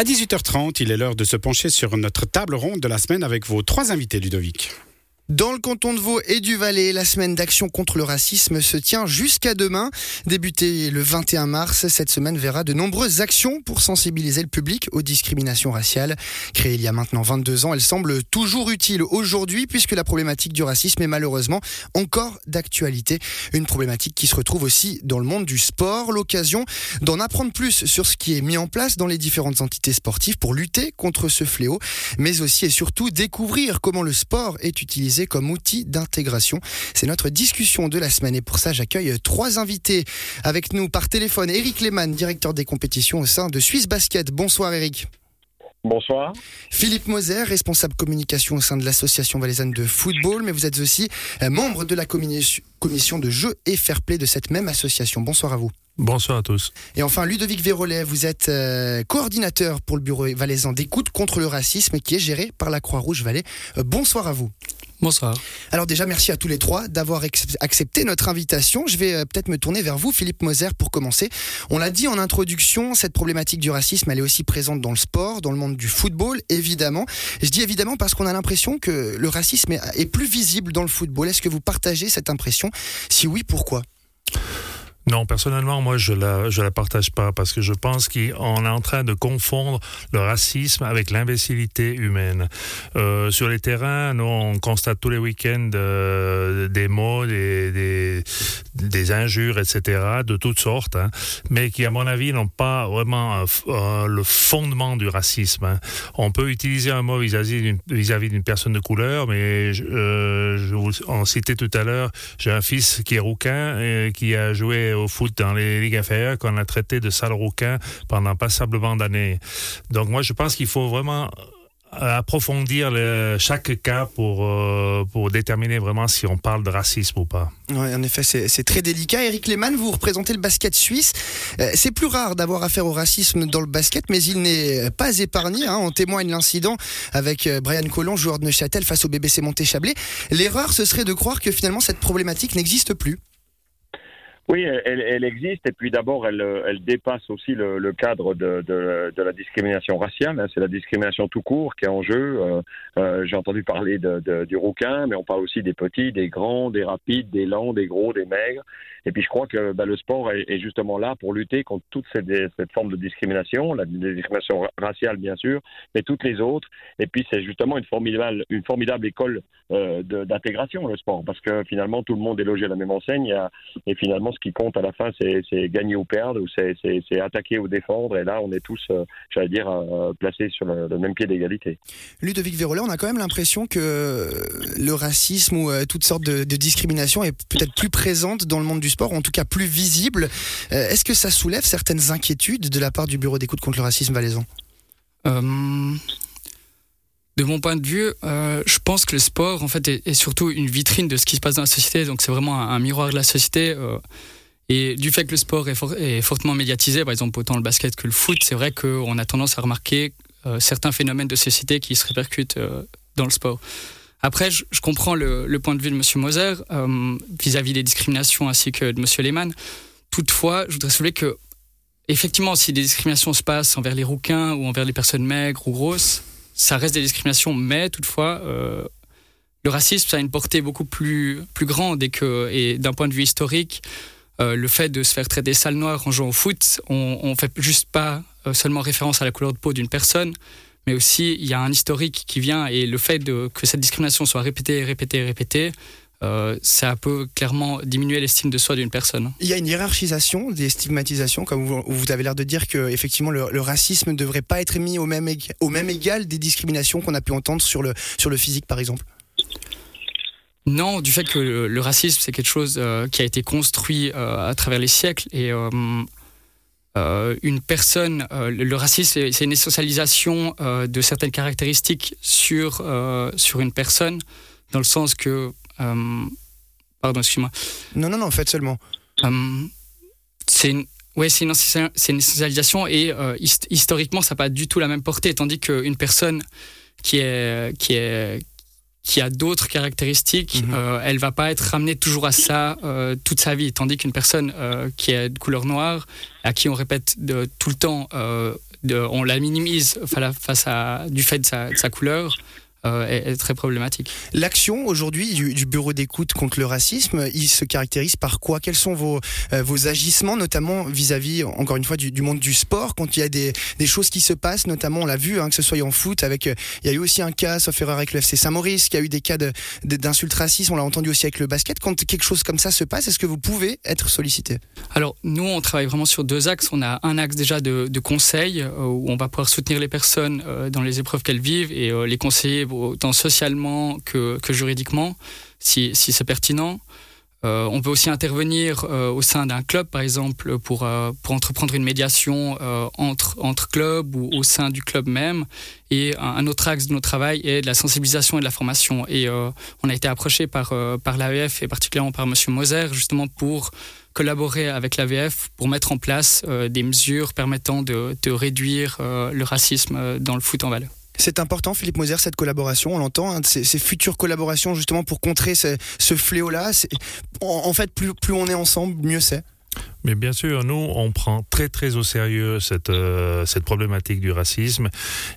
À 18h30, il est l'heure de se pencher sur notre table ronde de la semaine avec vos trois invités, Ludovic. Dans le canton de Vaud et du Valais, la semaine d'action contre le racisme se tient jusqu'à demain. Débutée le 21 mars, cette semaine verra de nombreuses actions pour sensibiliser le public aux discriminations raciales. Créée il y a maintenant 22 ans, elle semble toujours utile aujourd'hui puisque la problématique du racisme est malheureusement encore d'actualité. Une problématique qui se retrouve aussi dans le monde du sport. L'occasion d'en apprendre plus sur ce qui est mis en place dans les différentes entités sportives pour lutter contre ce fléau, mais aussi et surtout découvrir comment le sport est utilisé comme outil d'intégration. C'est notre discussion de la semaine et pour ça j'accueille trois invités avec nous par téléphone. Eric Lehmann, directeur des compétitions au sein de Suisse Basket. Bonsoir Eric. Bonsoir. Philippe Moser, responsable communication au sein de l'association valaisanne de football, mais vous êtes aussi euh, membre de la commission de jeux et fair play de cette même association. Bonsoir à vous. Bonsoir à tous. Et enfin, Ludovic Vérolet, vous êtes euh, coordinateur pour le bureau valaisan d'écoute contre le racisme qui est géré par la Croix-Rouge Valais. Euh, bonsoir à vous. Bonsoir. Alors déjà, merci à tous les trois d'avoir accepté notre invitation. Je vais euh, peut-être me tourner vers vous, Philippe Moser, pour commencer. On l'a dit en introduction, cette problématique du racisme, elle est aussi présente dans le sport, dans le monde du football, évidemment. Je dis évidemment parce qu'on a l'impression que le racisme est plus visible dans le football. Est-ce que vous partagez cette impression? Si oui, pourquoi? Non, personnellement, moi, je la, je la partage pas parce que je pense qu'on est en train de confondre le racisme avec l'imbécilité humaine. Euh, sur les terrains, nous, on constate tous les week-ends euh, des mots, des, des, injures, etc., de toutes sortes, hein, mais qui, à mon avis, n'ont pas vraiment euh, le fondement du racisme. Hein. On peut utiliser un mot vis-à-vis d'une personne de couleur, mais je, je vous en citais tout à l'heure, j'ai un fils qui est rouquin qui a joué au foot dans les ligues inférieures qu'on a traité de sale rouquin pendant passablement d'années. Donc moi, je pense qu'il faut vraiment euh, approfondir chaque cas pour, euh, pour déterminer vraiment si on parle de racisme ou pas. Oui, en effet, c'est très délicat. Eric Lehmann, vous représentez le basket suisse. Euh, c'est plus rare d'avoir affaire au racisme dans le basket, mais il n'est pas épargné. Hein. On témoigne l'incident avec Brian Collomb, joueur de Neuchâtel, face au BBC Monté-Chablais. L'erreur, ce serait de croire que finalement cette problématique n'existe plus. Oui, elle, elle, existe et puis d'abord elle, elle, dépasse aussi le, le cadre de, de, de, la discrimination raciale. Hein. C'est la discrimination tout court qui est en jeu. Euh, euh, J'ai entendu parler de, du rouquin, mais on parle aussi des petits, des grands, des rapides, des lents, des gros, des maigres. Et puis je crois que bah, le sport est, justement là pour lutter contre toute cette, cette forme de discrimination, la discrimination raciale bien sûr, mais toutes les autres. Et puis c'est justement une formidable, école euh, d'intégration le sport, parce que finalement tout le monde est logé à la même enseigne et finalement ce qui compte à la fin, c'est gagner ou perdre, ou c'est attaquer ou défendre. Et là, on est tous, euh, j'allais dire, euh, placés sur le, même pied d'égalité. Ludovic Vérolet, on a quand même l'impression que le racisme ou toutes sortes de, de discrimination est peut-être plus présente dans le monde du sport, en tout cas plus visible. Est-ce que ça soulève certaines inquiétudes de la part du Bureau d'écoute contre le racisme valaisan? De mon point de vue, euh, je pense que le sport, en fait, est, surtout une vitrine de ce qui se passe dans la société. Donc, c'est vraiment un, miroir de la société. Euh, et du fait que le sport est, fortement médiatisé, par exemple, autant le basket que le foot, c'est vrai qu'on a tendance à remarquer euh, certains phénomènes de société qui se répercutent dans le sport. Après, je, comprends le, point de vue de M. Moser vis-à-vis des discriminations ainsi que de M. Lehmann. Toutefois, je voudrais soulever que, effectivement, si des discriminations se passent envers les rouquins ou envers les personnes maigres ou grosses, ça reste des discriminations, mais toutefois, euh, le racisme, ça a une portée beaucoup plus, plus grande et, que, et d'un point de vue historique, euh, le fait de se faire traiter sale noire en jouant au foot, on ne fait juste pas euh, seulement référence à la couleur de peau d'une personne, mais aussi il y a un historique qui vient et le fait de, que cette discrimination soit répétée, répétée, répétée, euh, ça peut clairement diminuer l'estime de soi d'une personne. Il y a une hiérarchisation des stigmatisations, comme vous, vous avez l'air de dire que effectivement le, racisme ne devrait pas être mis au même, au même égal des discriminations qu'on a pu entendre sur le, sur le physique, par exemple. Non, du fait que le, racisme c'est quelque chose euh, qui a été construit euh, à travers les siècles et une personne, le racisme c'est une essentialisation de certaines caractéristiques sur sur une personne, dans le sens que euh, pardon, excuse-moi. Non, non, non, faites seulement. Euh, c'est une, ouais, c'est une, une, essentialisation et euh, historiquement, ça n'a pas du tout la même portée, tandis qu'une personne qui est, qui est, qui a d'autres caractéristiques, mhm. euh, elle va pas être ramenée toujours à ça euh, toute sa vie. Tandis qu'une personne euh, qui est de couleur noire, à qui on répète de, tout le temps on la minimise face à, du fait de sa couleur. Euh, est, très problématique. L'action aujourd'hui du, bureau d'écoute contre le racisme, il se caractérise par quoi? Quels sont vos, euh, vos agissements, notamment vis-à-vis, encore une fois, du, du, monde du sport, quand il y a des, des choses qui se passent, notamment on l'a vu, hein, que ce soit en foot, avec euh, il y a eu aussi un cas, sauf erreur avec le FC Saint-Maurice, y a eu des cas d'insultes de, racistes, on l'a entendu aussi avec le basket. Quand quelque chose comme ça se passe, est-ce que vous pouvez être sollicité? Alors nous, on travaille vraiment sur deux axes. On a un axe déjà de, de conseil, où on va pouvoir soutenir les personnes dans les épreuves qu'elles vivent et les conseiller autant socialement que, juridiquement, si, c'est pertinent. Euh, on peut aussi intervenir euh, au sein d'un club, par exemple, pour, euh, entreprendre une médiation entre, clubs ou au sein du club même. Et un, autre axe de notre travail est de la sensibilisation et de la formation. Et on a été approché par, par l'AVF et particulièrement par M. Moser, justement pour collaborer avec l'AVF pour mettre en place des mesures permettant de, de réduire le racisme dans le foot en valeur. C'est important, Philippe Moser, cette collaboration. On l'entend, hein, ces, futures collaborations justement pour contrer ce, fléau-là. En, en, fait, plus on est ensemble, mieux c'est. Mais bien sûr, nous, on prend très très au sérieux cette euh, cette problématique du racisme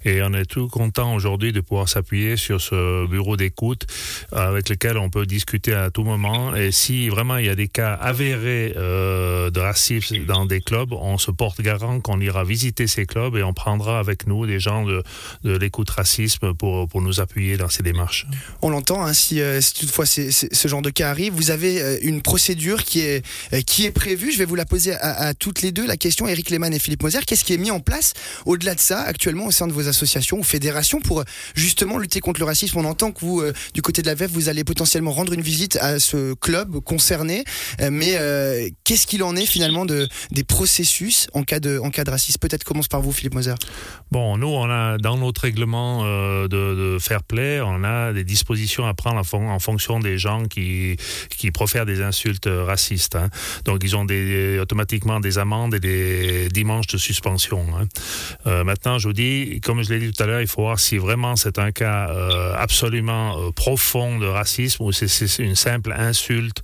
et on est tout content aujourd'hui de pouvoir s'appuyer sur ce bureau d'écoute avec lequel on peut discuter à tout moment. Et si vraiment il y a des cas avérés euh, de racisme dans des clubs, on se porte garant qu'on ira visiter ces clubs et on prendra avec nous des gens de, de l'écoute racisme pour pour nous appuyer dans ces démarches. On l'entend. Hein, si, euh, si, toutefois ce genre de cas arrive, vous avez une procédure qui est qui est prévue. Je vais vous la poser à, toutes les deux la question, Eric Lehmann et Philippe Moser. Qu'est-ce qui est mis en place au-delà de ça actuellement au sein de vos associations ou fédérations pour justement lutter contre le racisme? On entend que vous, euh, du côté de la VEF, vous allez potentiellement rendre une visite à ce club concerné, euh, mais euh, qu'est-ce qu'il en est finalement de, des processus en cas de, racisme? Peut-être commence par vous, Philippe Moser. Bon, nous, on a dans notre règlement de, fair play, on a des dispositions à prendre en, fonction des gens qui, qui profèrent des insultes racistes. Hein. Donc, ils ont des automatiquement des amendes et des dimanches de suspension. Hein. Euh, maintenant, je vous dis, comme je l'ai dit tout à l'heure, il faut voir si vraiment c'est un cas euh, absolument euh, profond de racisme ou c'est une simple insulte.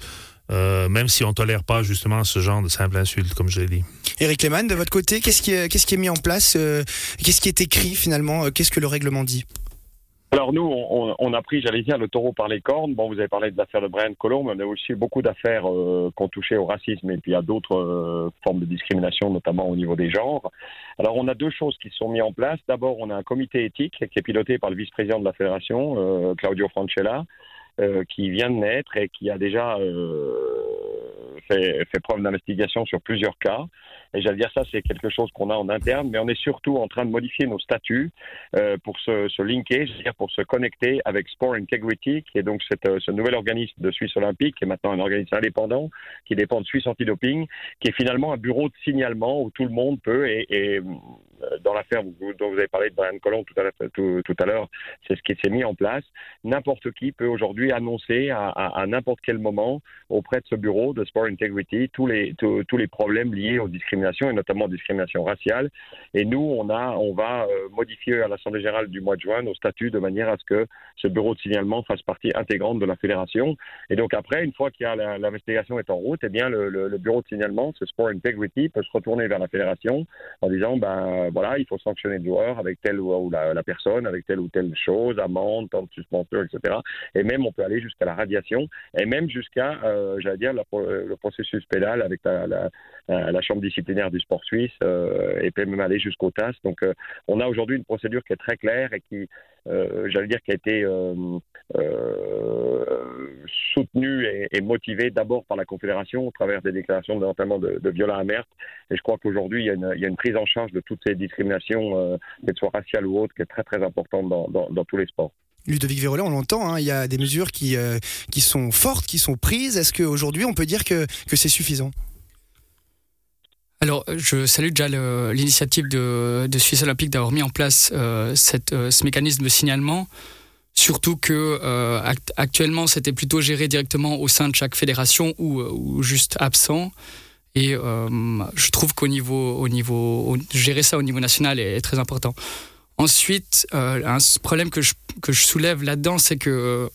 même si on tolère pas justement ce genre de simple insulte, comme je l'ai dit. Eric Lehmann, de votre côté, qu'est-ce qui est mis en place Qu'est-ce qui est écrit finalement Qu'est-ce que le règlement dit? Alors nous, on, on, a pris, j'allais dire, le taureau par les cornes. Bon, vous avez parlé de l'affaire de Brian Colomb, mais aussi beaucoup d'affaires euh, qui ont touché au racisme et puis à d'autres euh, formes de discrimination, notamment au niveau des genres. Alors on a deux choses qui sont mises en place. D'abord, on a un comité éthique qui est piloté par le vice-président de la fédération, euh, Claudio Francella, euh, qui vient de naître et qui a déjà fait, preuve d'investigation sur plusieurs cas. Et j'allais dire ça, c'est quelque chose qu'on a en interne, mais on est surtout en train de modifier nos statuts euh, pour se, linker, c'est-à-dire pour se connecter avec Sport Integrity, qui est donc cette, euh, ce nouvel organisme de Suisse olympique, qui est maintenant un organisme indépendant, qui dépend de Suisse antidoping, qui est finalement un bureau de signalement où tout le monde peut, et, dans l'affaire dont vous avez parlé de Brian Colomb tout à l'heure, c'est ce qui s'est mis en place. N'importe qui peut aujourd'hui annoncer à, n'importe quel moment auprès de ce bureau de Sport Integrity tous les, tous les problèmes liés aux discriminations et notamment aux discriminations raciales. Et nous, on, a, on va euh, modifier à l'Assemblée générale du mois de juin nos statuts de manière à ce que ce bureau de signalement fasse partie intégrante de la fédération. Et donc après, une fois qu'il y a l'investigation est en route, eh bien le, le, bureau de signalement, ce Sport Integrity, peut se retourner vers la fédération en disant ben voilà, il faut sanctionner le joueur avec telle ou, la, personne, avec telle ou telle chose, amende, temps de suspension, etc. Et même, on peut aller jusqu'à la radiation, et même jusqu'à, euh, j'allais dire, le processus pénal avec la, la, chambre disciplinaire du sport suisse, euh, et peut même aller jusqu'au TAS. Donc, euh, on a aujourd'hui une procédure qui est très claire et qui, j'allais dire, qui a été soutenue et, motivée d'abord par la Confédération au travers des déclarations notamment de, de Viola Amert. Et je crois qu'aujourd'hui, il, il, y a une prise en charge de toutes ces discrimination, euh, qu'elle soit raciale ou autre, qui est très très importante dans, dans, tous les sports. Ludovic Vérolet, on l'entend, hein, il y a des mesures qui, euh, qui sont fortes, qui sont prises. Est-ce qu'aujourd'hui, on peut dire que, que c'est suffisant? Alors, je salue déjà l'initiative de, de, Suisse Olympique d'avoir mis en place euh, cette, ce mécanisme de signalement. Surtout que actuellement, c'était plutôt géré directement au sein de chaque fédération ou, ou juste absent. Et euh, je trouve qu'au niveau, au niveau, gérer ça au niveau national est, très important. Ensuite, euh, un problème que je, que je soulève là-dedans, c'est que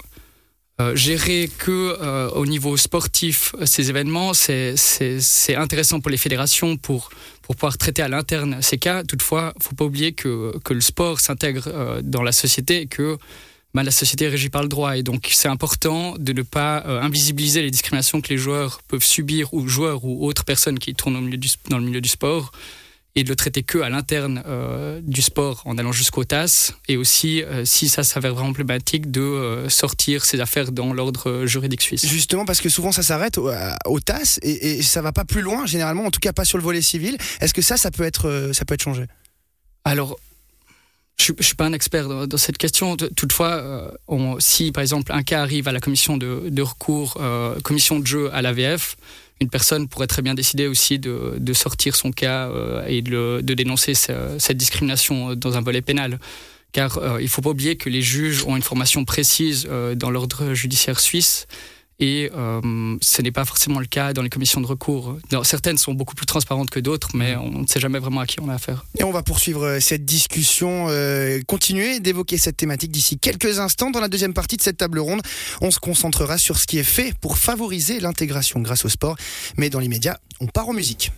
euh, gérer que euh, au niveau sportif ces événements, c'est intéressant pour les fédérations pour, pour pouvoir traiter à l'interne ces cas. Toutefois, faut pas oublier que, que le sport s'intègre dans la société et que bah, la société est régie par le droit. Et donc, c'est important de ne pas invisibiliser les discriminations que les joueurs peuvent subir, ou joueurs ou autres personnes qui tournent au milieu du, dans le milieu du sport et de le traiter que à l'interne euh, du sport en allant jusqu'au TAS et aussi euh, si ça s'avère vraiment problématique de euh, sortir ces affaires dans l'ordre juridique suisse. Justement parce que souvent ça s'arrête au, au, TAS et, et, ça va pas plus loin généralement en tout cas pas sur le volet civil. Est-ce que ça ça peut être ça peut être changé? Alors je ne suis pas un expert dans, cette question. Toutefois, on, si par exemple un cas arrive à la commission de, recours, commission de jeu à l'AVF, une personne pourrait très bien décider aussi de, sortir son cas euh, et de, dénoncer cette discrimination dans un volet pénal. Car euh, il ne faut pas oublier que les juges ont une formation précise euh, dans l'ordre judiciaire suisse et euh, ce n'est pas forcément le cas dans les commissions de recours. certaines sont beaucoup plus transparentes que d'autres, mais on ne sait jamais vraiment à qui on a affaire. Et on va poursuivre euh, cette discussion, euh, continuer d'évoquer cette thématique d'ici quelques instants. Dans la deuxième partie de cette table ronde, on se concentrera sur ce qui est fait pour favoriser l'intégration grâce au sport. Mais dans l'immédiat, on part en musique.